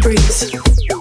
breeze.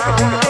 seguro.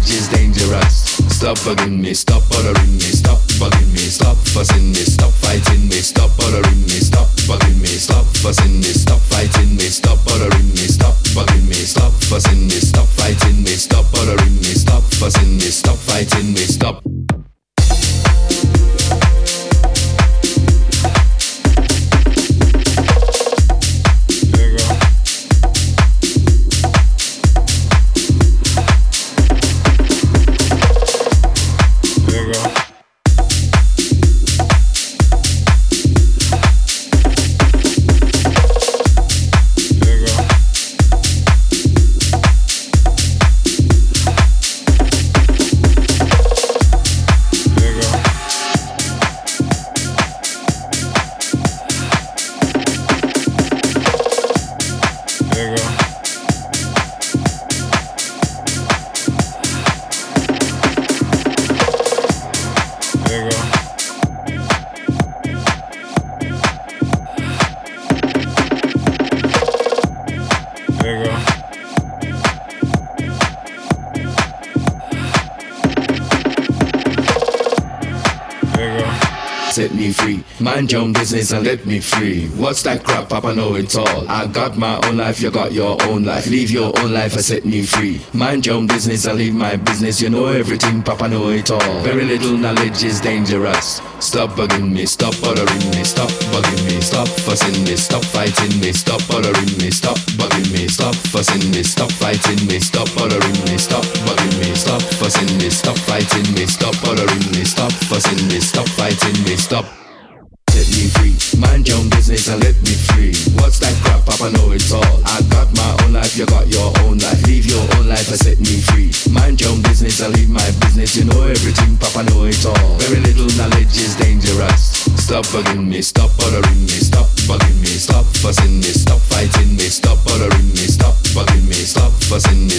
marriage is dangerous. Stop bugging me, stop bothering me, stop bugging me, stop fussing me, stop fighting me, stop bothering me, stop bugging me, stop fussing me, stop your and let me free. What's that crap, Papa know it all. I got my own life, you got your own life. Leave your own life and set me free. Mind your own business and leave my business. You know everything, Papa know it all. Very little knowledge is dangerous. Stop bugging me, stop bothering me, stop bugging me, stop fussing me, stop fighting me, stop bothering me, stop bugging me, stop fussing me, stop fighting me, stop bothering me, stop bugging me, stop fussing me, stop fighting me, stop bothering me, stop fussing me, stop fighting me, stop. And let me free. What's that crap? Papa know it all. I got my own life, you got your own life. Leave your own life and set me free. Mind your own business and leave my business. You know everything, Papa know it all. Very little knowledge is dangerous. Stop bugging me, stop bothering me, stop bugging me, stop fussing me, stop fighting me, stop bothering me, stop bugging me, stop fussing me,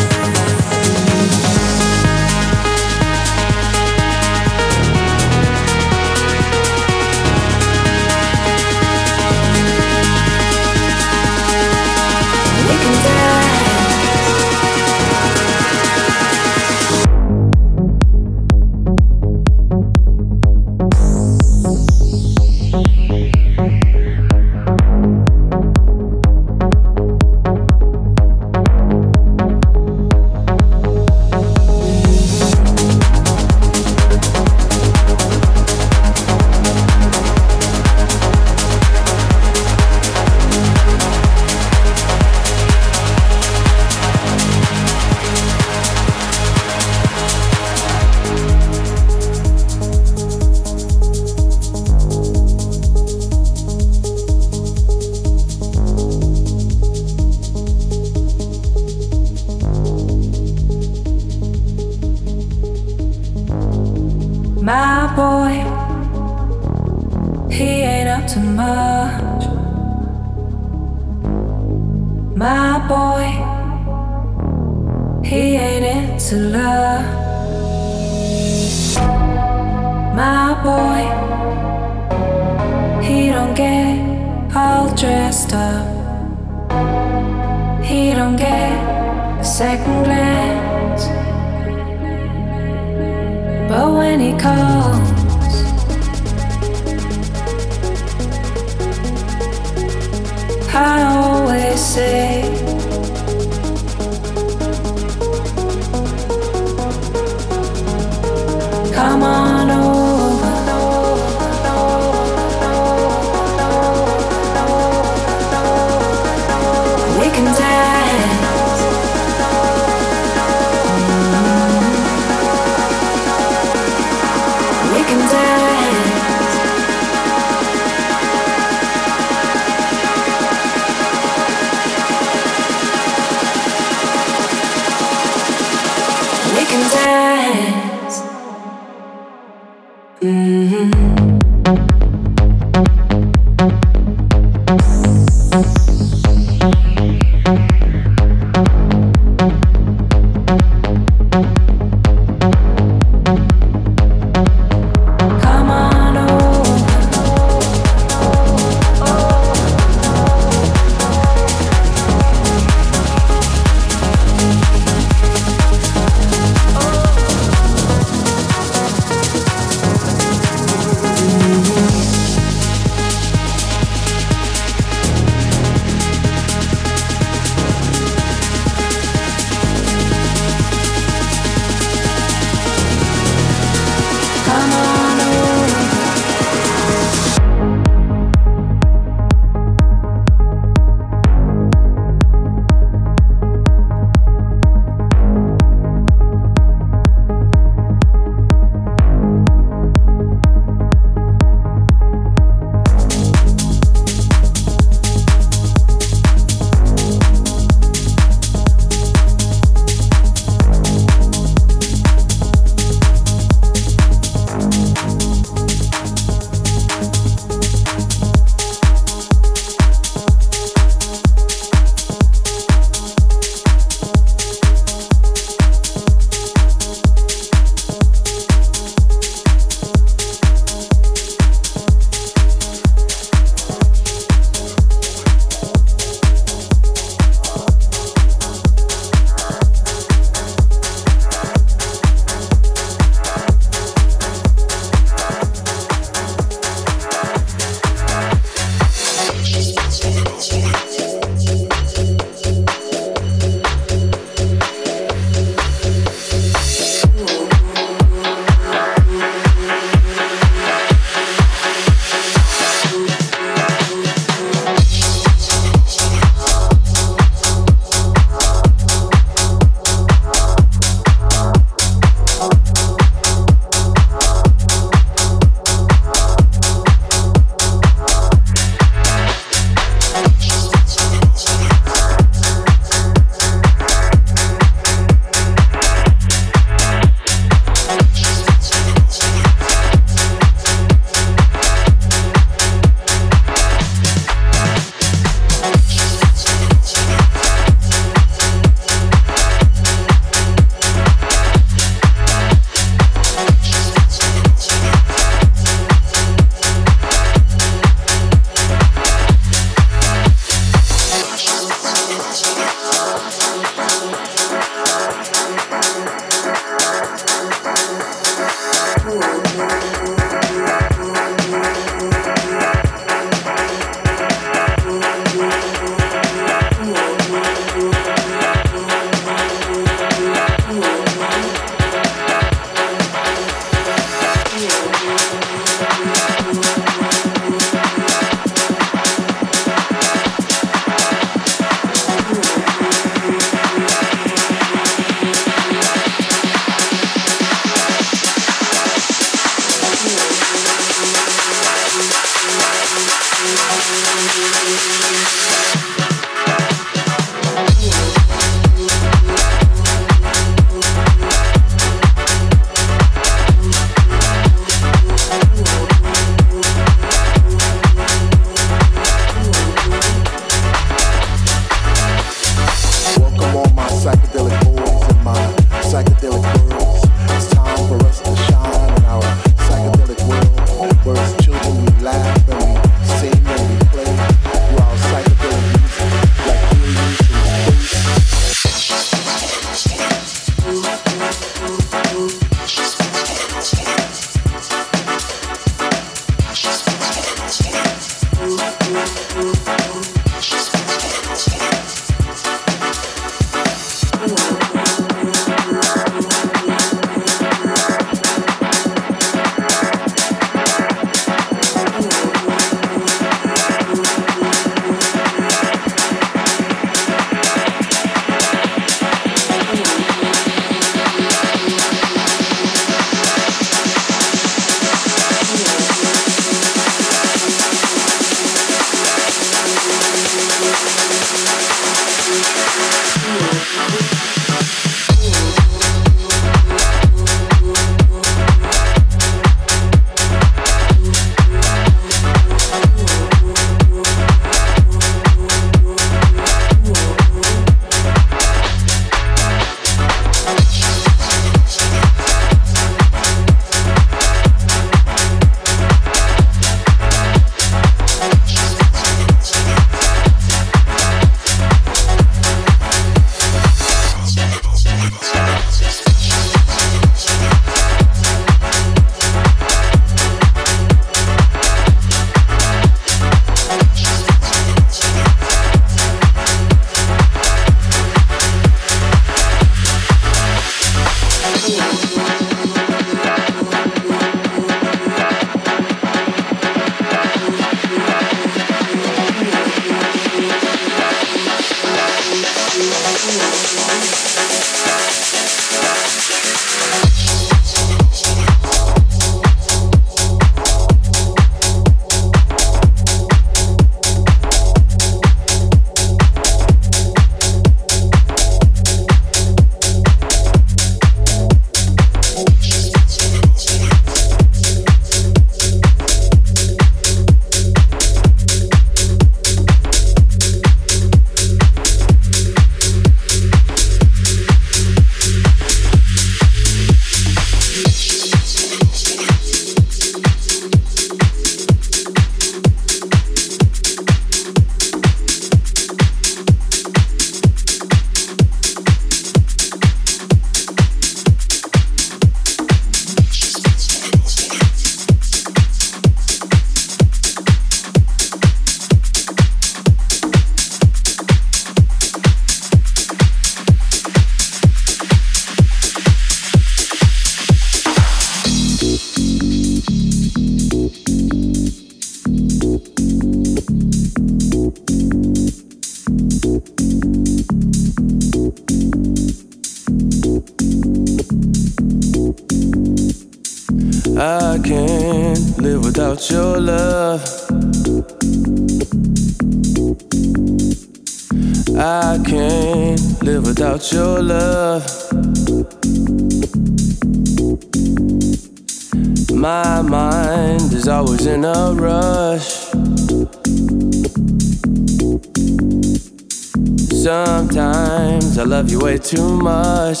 too much.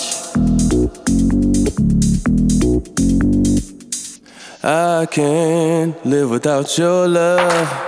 I can't live without your love.